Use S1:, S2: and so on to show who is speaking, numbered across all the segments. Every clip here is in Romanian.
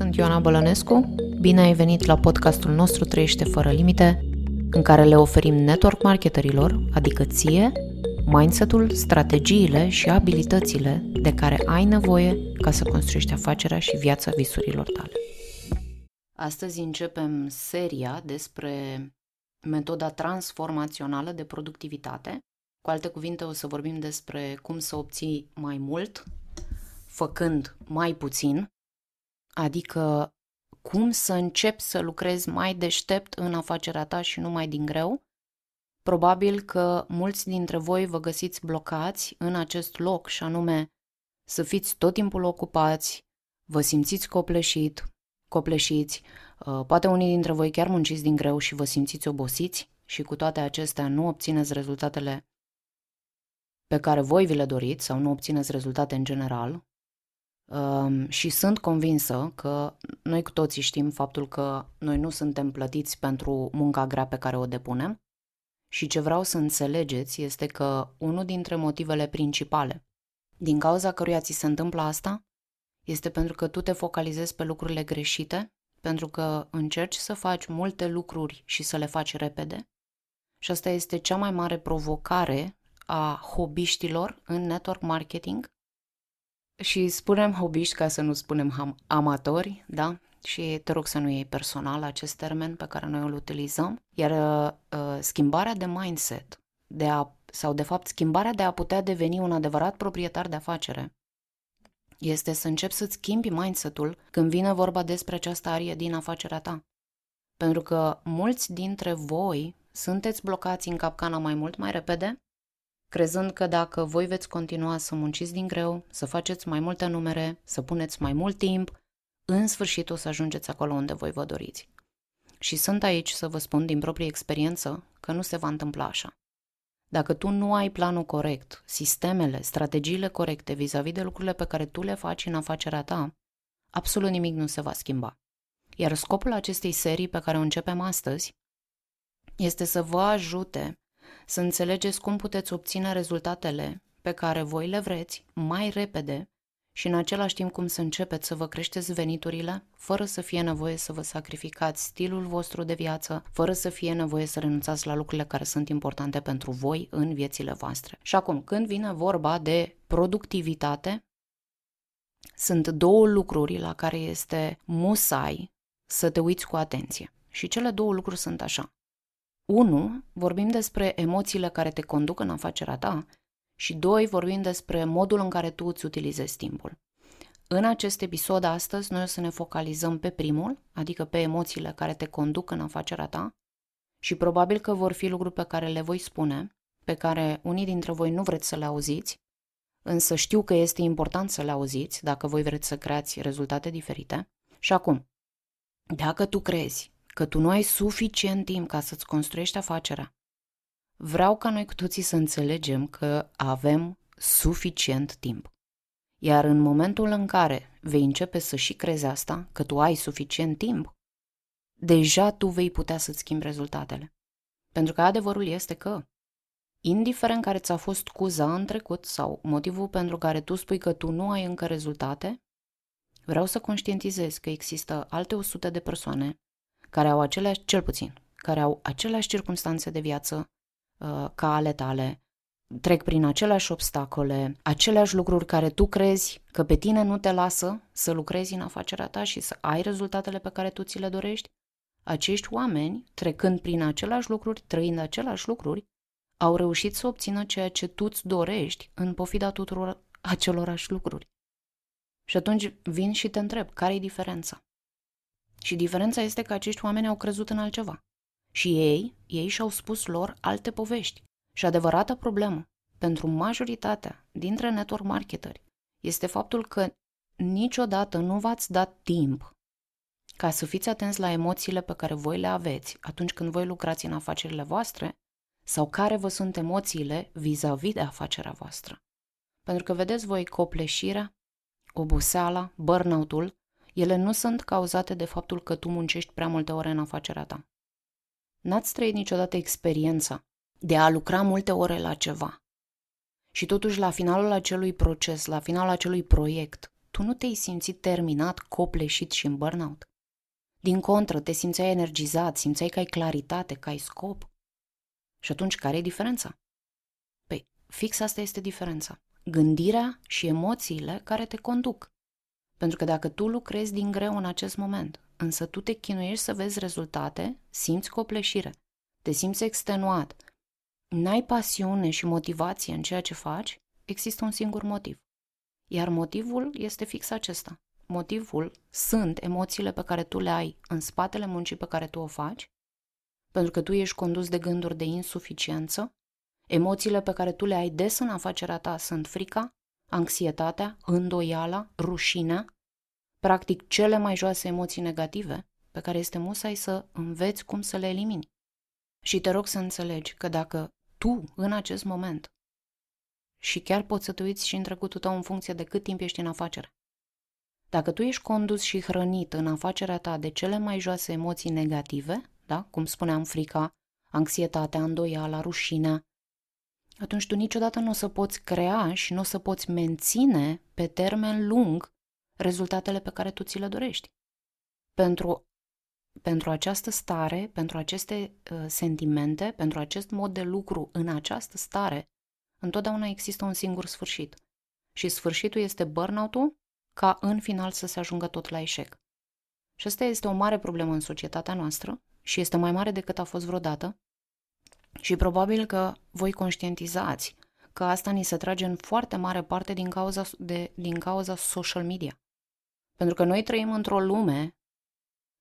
S1: Sunt Ioana Bălănescu. Bine ai venit la podcastul nostru Trăiește fără limite, în care le oferim network marketerilor, adică ție, mindset-ul, strategiile și abilitățile de care ai nevoie ca să construiești afacerea și viața visurilor tale. Astăzi începem seria despre metoda transformațională de productivitate. Cu alte cuvinte, o să vorbim despre cum să obții mai mult făcând mai puțin, adică cum să începi să lucrezi mai deștept în afacerea ta și nu mai din greu. Probabil că mulți dintre voi vă găsiți blocați în acest loc și anume să fiți tot timpul ocupați, vă simțiți copleșit, copleșiți, uh, poate unii dintre voi chiar munciți din greu și vă simțiți obosiți și cu toate acestea nu obțineți rezultatele pe care voi vi le doriți sau nu obțineți rezultate în general, Um, și sunt convinsă că noi cu toții știm faptul că noi nu suntem plătiți pentru munca grea pe care o depunem și ce vreau să înțelegeți este că unul dintre motivele principale din cauza căruia ți se întâmplă asta este pentru că tu te focalizezi pe lucrurile greșite, pentru că încerci să faci multe lucruri și să le faci repede. Și asta este cea mai mare provocare a hobiștilor în network marketing, și spunem hobiști ca să nu spunem amatori, da? Și te rog să nu iei personal acest termen pe care noi îl utilizăm. Iar uh, schimbarea de mindset, de a, sau de fapt schimbarea de a putea deveni un adevărat proprietar de afacere, este să începi să-ți schimbi mindset-ul când vine vorba despre această arie din afacerea ta. Pentru că mulți dintre voi sunteți blocați în capcana mai mult, mai repede crezând că dacă voi veți continua să munciți din greu, să faceți mai multe numere, să puneți mai mult timp, în sfârșit o să ajungeți acolo unde voi vă doriți. Și sunt aici să vă spun din proprie experiență că nu se va întâmpla așa. Dacă tu nu ai planul corect, sistemele, strategiile corecte vis-a-vis de lucrurile pe care tu le faci în afacerea ta, absolut nimic nu se va schimba. Iar scopul acestei serii pe care o începem astăzi este să vă ajute să înțelegeți cum puteți obține rezultatele pe care voi le vreți mai repede și în același timp cum să începeți să vă creșteți veniturile, fără să fie nevoie să vă sacrificați stilul vostru de viață, fără să fie nevoie să renunțați la lucrurile care sunt importante pentru voi în viețile voastre. Și acum, când vine vorba de productivitate, sunt două lucruri la care este musai să te uiți cu atenție. Și cele două lucruri sunt așa. 1. Vorbim despre emoțiile care te conduc în afacerea ta și 2. Vorbim despre modul în care tu îți utilizezi timpul. În acest episod astăzi noi o să ne focalizăm pe primul, adică pe emoțiile care te conduc în afacerea ta și probabil că vor fi lucruri pe care le voi spune, pe care unii dintre voi nu vreți să le auziți, însă știu că este important să le auziți dacă voi vreți să creați rezultate diferite. Și acum, dacă tu crezi că tu nu ai suficient timp ca să-ți construiești afacerea. Vreau ca noi cu toții să înțelegem că avem suficient timp. Iar în momentul în care vei începe să și crezi asta, că tu ai suficient timp, deja tu vei putea să-ți schimbi rezultatele. Pentru că adevărul este că, indiferent care ți-a fost cuza în trecut sau motivul pentru care tu spui că tu nu ai încă rezultate, vreau să conștientizezi că există alte 100 de persoane care au aceleași, cel puțin, care au aceleași circunstanțe de viață uh, ca ale tale, trec prin aceleași obstacole, aceleași lucruri care tu crezi că pe tine nu te lasă să lucrezi în afacerea ta și să ai rezultatele pe care tu ți le dorești, acești oameni, trecând prin aceleași lucruri, trăind aceleași lucruri, au reușit să obțină ceea ce tu îți dorești în pofida tuturor acelorași lucruri. Și atunci vin și te întreb, care e diferența? Și diferența este că acești oameni au crezut în altceva. Și ei, ei și-au spus lor alte povești. Și adevărata problemă pentru majoritatea dintre network marketeri este faptul că niciodată nu v-ați dat timp ca să fiți atenți la emoțiile pe care voi le aveți atunci când voi lucrați în afacerile voastre sau care vă sunt emoțiile vis-a-vis de afacerea voastră. Pentru că vedeți voi copleșirea, oboseala, burnout-ul ele nu sunt cauzate de faptul că tu muncești prea multe ore în afacerea ta. N-ați trăit niciodată experiența de a lucra multe ore la ceva. Și totuși, la finalul acelui proces, la finalul acelui proiect, tu tu nu te-ai simțit terminat, copleșit și în burnout. Din contră, te simțeai energizat, simțeai că ai claritate, că ai scop. Și atunci, care e diferența? Păi, fix asta este diferența. Gândirea și emoțiile care te conduc. Pentru că dacă tu lucrezi din greu în acest moment, însă tu te chinuiești să vezi rezultate, simți copleșire, te simți extenuat, n-ai pasiune și motivație în ceea ce faci, există un singur motiv. Iar motivul este fix acesta. Motivul sunt emoțiile pe care tu le ai în spatele muncii pe care tu o faci, pentru că tu ești condus de gânduri de insuficiență, emoțiile pe care tu le ai des în afacerea ta sunt frica, anxietatea, îndoiala, rușinea, practic cele mai joase emoții negative pe care este musai să înveți cum să le elimini. Și te rog să înțelegi că dacă tu, în acest moment, și chiar poți să te uiți și în trecutul tău în funcție de cât timp ești în afacere. Dacă tu ești condus și hrănit în afacerea ta de cele mai joase emoții negative, da? cum spuneam, frica, anxietatea, îndoiala, rușinea, atunci tu niciodată nu o să poți crea și nu o să poți menține pe termen lung rezultatele pe care tu ți le dorești. Pentru, pentru această stare, pentru aceste uh, sentimente, pentru acest mod de lucru în această stare, întotdeauna există un singur sfârșit. Și sfârșitul este burnout-ul ca în final să se ajungă tot la eșec. Și asta este o mare problemă în societatea noastră și este mai mare decât a fost vreodată și probabil că voi conștientizați că asta ni se trage în foarte mare parte din cauza, de, din cauza social media. Pentru că noi trăim într-o lume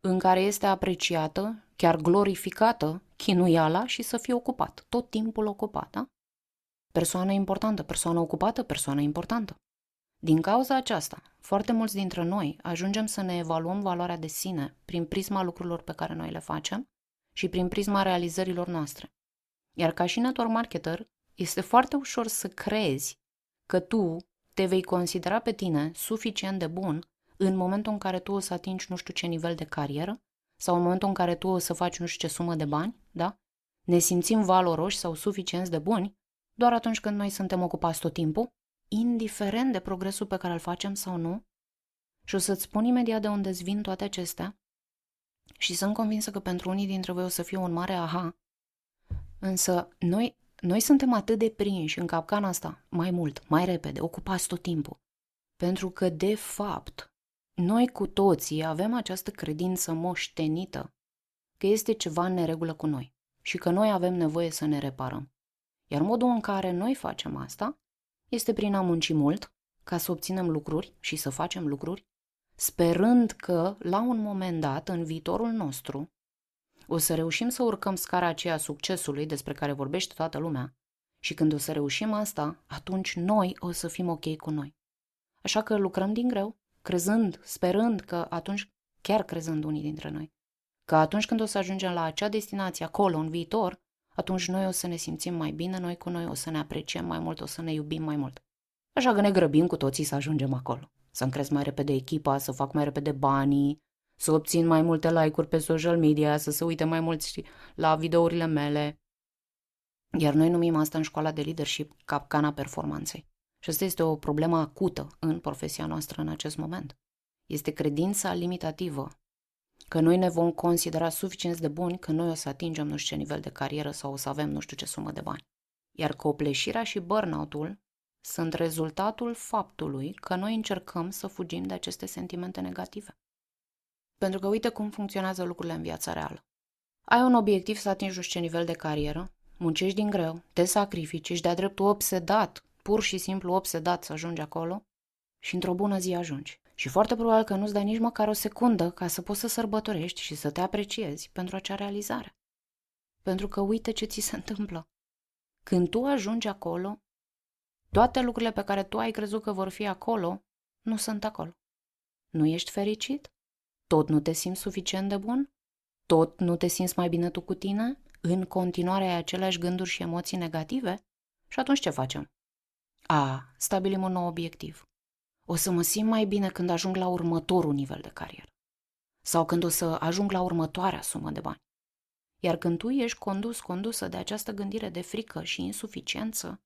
S1: în care este apreciată, chiar glorificată, chinuiala și să fie ocupat, tot timpul ocupat, da? Persoană importantă, persoană ocupată, persoană importantă. Din cauza aceasta, foarte mulți dintre noi ajungem să ne evaluăm valoarea de sine prin prisma lucrurilor pe care noi le facem și prin prisma realizărilor noastre. Iar ca și network marketer, este foarte ușor să crezi că tu te vei considera pe tine suficient de bun în momentul în care tu o să atingi nu știu ce nivel de carieră sau în momentul în care tu o să faci nu știu ce sumă de bani, da? Ne simțim valoroși sau suficienți de buni doar atunci când noi suntem ocupați tot timpul, indiferent de progresul pe care îl facem sau nu. Și o să-ți spun imediat de unde îți vin toate acestea și sunt convinsă că pentru unii dintre voi o să fie un mare aha. Însă noi, noi suntem atât de prinși în capcana asta, mai mult, mai repede, ocupați tot timpul. Pentru că, de fapt, noi cu toții avem această credință moștenită că este ceva în neregulă cu noi și că noi avem nevoie să ne reparăm. Iar modul în care noi facem asta este prin a munci mult ca să obținem lucruri și să facem lucruri, sperând că, la un moment dat, în viitorul nostru, o să reușim să urcăm scara aceea succesului despre care vorbește toată lumea. Și când o să reușim asta, atunci noi o să fim ok cu noi. Așa că lucrăm din greu, crezând, sperând că atunci, chiar crezând unii dintre noi, că atunci când o să ajungem la acea destinație acolo, în viitor, atunci noi o să ne simțim mai bine noi cu noi, o să ne apreciem mai mult, o să ne iubim mai mult. Așa că ne grăbim cu toții să ajungem acolo. Să-mi cresc mai repede echipa, să fac mai repede banii, să obțin mai multe like-uri pe social media, să se uite mai mulți la videourile mele. Iar noi numim asta în școala de leadership capcana performanței. Și asta este o problemă acută în profesia noastră în acest moment. Este credința limitativă că noi ne vom considera suficienți de buni că noi o să atingem nu știu ce nivel de carieră sau o să avem nu știu ce sumă de bani. Iar copleșirea și burnout-ul sunt rezultatul faptului că noi încercăm să fugim de aceste sentimente negative. Pentru că uite cum funcționează lucrurile în viața reală. Ai un obiectiv să atingi nu știu ce nivel de carieră, muncești din greu, te sacrifici, ești de-a dreptul obsedat, pur și simplu obsedat să ajungi acolo și într-o bună zi ajungi. Și foarte probabil că nu-ți dai nici măcar o secundă ca să poți să sărbătorești și să te apreciezi pentru acea realizare. Pentru că uite ce ți se întâmplă. Când tu ajungi acolo, toate lucrurile pe care tu ai crezut că vor fi acolo, nu sunt acolo. Nu ești fericit? Tot nu te simți suficient de bun? Tot nu te simți mai bine tu cu tine? În continuare ai aceleași gânduri și emoții negative? Și atunci ce facem? A, stabilim un nou obiectiv o să mă simt mai bine când ajung la următorul nivel de carieră. Sau când o să ajung la următoarea sumă de bani. Iar când tu ești condus, condusă de această gândire de frică și insuficiență,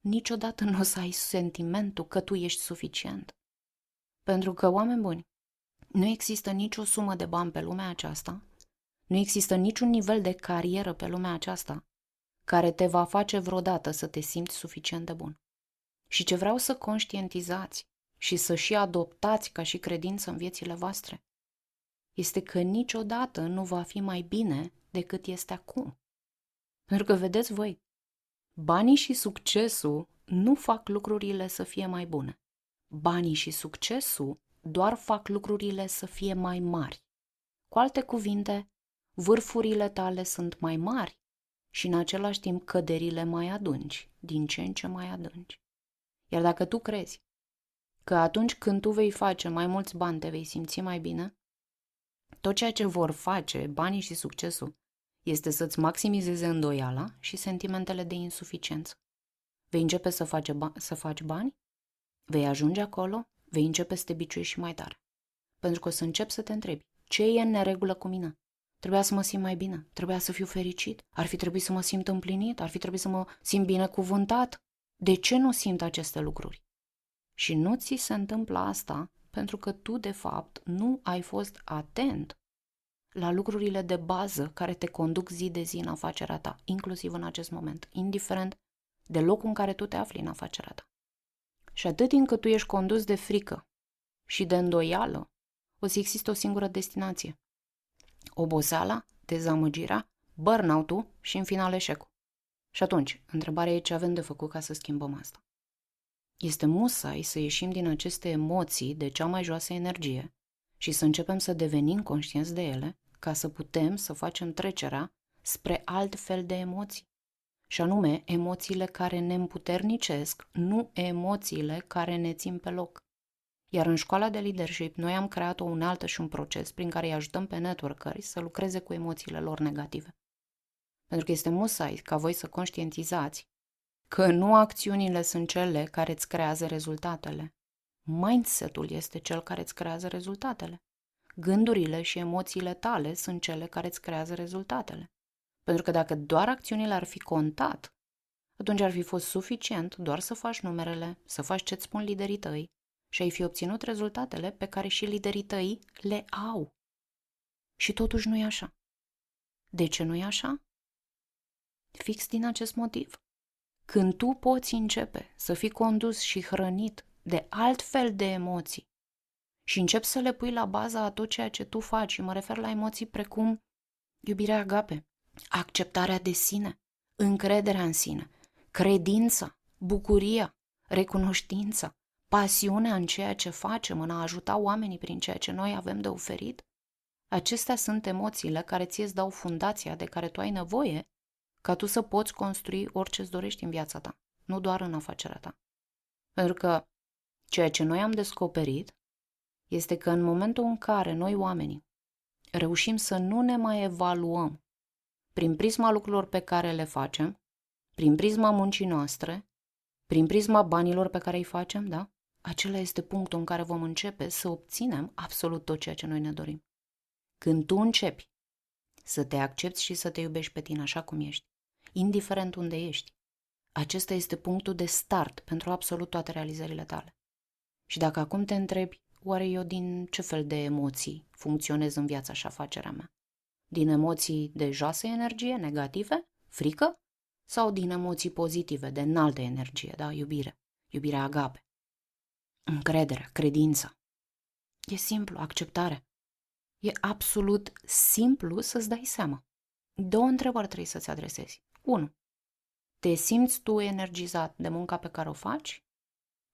S1: niciodată nu o să ai sentimentul că tu ești suficient. Pentru că, oameni buni, nu există nicio sumă de bani pe lumea aceasta, nu există niciun nivel de carieră pe lumea aceasta care te va face vreodată să te simți suficient de bun. Și ce vreau să conștientizați și să și adoptați ca și credință în viețile voastre este că niciodată nu va fi mai bine decât este acum. Pentru că, vedeți voi, banii și succesul nu fac lucrurile să fie mai bune. Banii și succesul doar fac lucrurile să fie mai mari. Cu alte cuvinte, vârfurile tale sunt mai mari și în același timp căderile mai adânci, din ce în ce mai adânci. Iar dacă tu crezi că atunci când tu vei face mai mulți bani te vei simți mai bine, tot ceea ce vor face banii și succesul este să-ți maximizeze îndoiala și sentimentele de insuficiență. Vei începe să, faci ba- să faci bani? Vei ajunge acolo? Vei începe să te biciuiești și mai tare. Pentru că o să începi să te întrebi, ce e în neregulă cu mine? Trebuia să mă simt mai bine, trebuia să fiu fericit, ar fi trebuit să mă simt împlinit, ar fi trebuit să mă simt binecuvântat. De ce nu simt aceste lucruri? Și nu ți se întâmplă asta pentru că tu, de fapt, nu ai fost atent la lucrurile de bază care te conduc zi de zi în afacerea ta, inclusiv în acest moment, indiferent de locul în care tu te afli în afacerea ta. Și atât timp cât tu ești condus de frică și de îndoială, o să există o singură destinație. Oboseala, dezamăgirea, burnout-ul și în final eșecul. Și atunci, întrebarea e ce avem de făcut ca să schimbăm asta. Este musai să ieșim din aceste emoții de cea mai joasă energie și să începem să devenim conștienți de ele ca să putem să facem trecerea spre alt fel de emoții. Și anume, emoțiile care ne împuternicesc, nu emoțiile care ne țin pe loc. Iar în școala de leadership, noi am creat o unealtă și un proces prin care îi ajutăm pe networkeri să lucreze cu emoțiile lor negative. Pentru că este musai ca voi să conștientizați că nu acțiunile sunt cele care îți creează rezultatele. Mindset-ul este cel care îți creează rezultatele. Gândurile și emoțiile tale sunt cele care îți creează rezultatele. Pentru că dacă doar acțiunile ar fi contat, atunci ar fi fost suficient doar să faci numerele, să faci ce-ți spun liderii tăi și ai fi obținut rezultatele pe care și liderii tăi le au. Și totuși nu e așa. De ce nu e așa? Fix din acest motiv. Când tu poți începe să fii condus și hrănit de alt fel de emoții și începi să le pui la baza a tot ceea ce tu faci, și mă refer la emoții precum iubirea agape, acceptarea de sine, încrederea în sine, credința, bucuria, recunoștința, pasiunea în ceea ce facem, în a ajuta oamenii prin ceea ce noi avem de oferit, acestea sunt emoțiile care ție îți dau fundația de care tu ai nevoie ca tu să poți construi orice îți dorești în viața ta, nu doar în afacerea ta. Pentru că ceea ce noi am descoperit este că în momentul în care noi oamenii reușim să nu ne mai evaluăm prin prisma lucrurilor pe care le facem, prin prisma muncii noastre, prin prisma banilor pe care îi facem, da? Acela este punctul în care vom începe să obținem absolut tot ceea ce noi ne dorim. Când tu începi să te accepti și să te iubești pe tine așa cum ești, indiferent unde ești, acesta este punctul de start pentru absolut toate realizările tale. Și dacă acum te întrebi, oare eu din ce fel de emoții funcționez în viața și afacerea mea? Din emoții de joasă energie, negative, frică? Sau din emoții pozitive, de înaltă energie, da, iubire, iubirea agape? Încredere, credința. E simplu, acceptare. E absolut simplu să-ți dai seama. Două întrebări trebuie să-ți adresezi. 1. Te simți tu energizat de munca pe care o faci?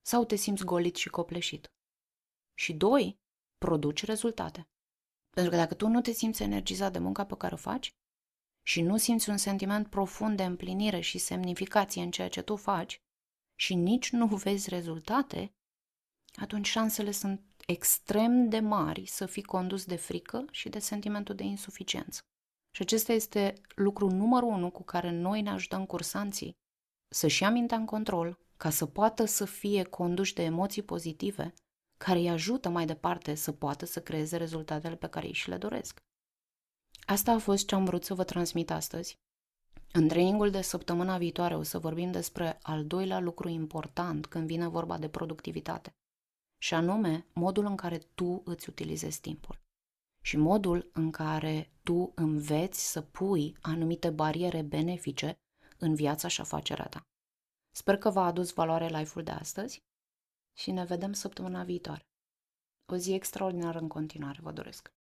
S1: Sau te simți golit și copleșit? Și doi, produci rezultate. Pentru că dacă tu nu te simți energizat de munca pe care o faci și nu simți un sentiment profund de împlinire și semnificație în ceea ce tu faci și nici nu vezi rezultate, atunci șansele sunt extrem de mari să fii condus de frică și de sentimentul de insuficiență. Și acesta este lucru numărul unu cu care noi ne ajutăm cursanții să-și ia mintea în control, ca să poată să fie conduși de emoții pozitive care îi ajută mai departe să poată să creeze rezultatele pe care ei și le doresc. Asta a fost ce am vrut să vă transmit astăzi. În trainingul de săptămâna viitoare o să vorbim despre al doilea lucru important când vine vorba de productivitate, și anume modul în care tu îți utilizezi timpul și modul în care tu înveți să pui anumite bariere benefice în viața și afacerea ta. Sper că v-a adus valoare life-ul de astăzi și ne vedem săptămâna viitoare. O zi extraordinară în continuare, vă doresc!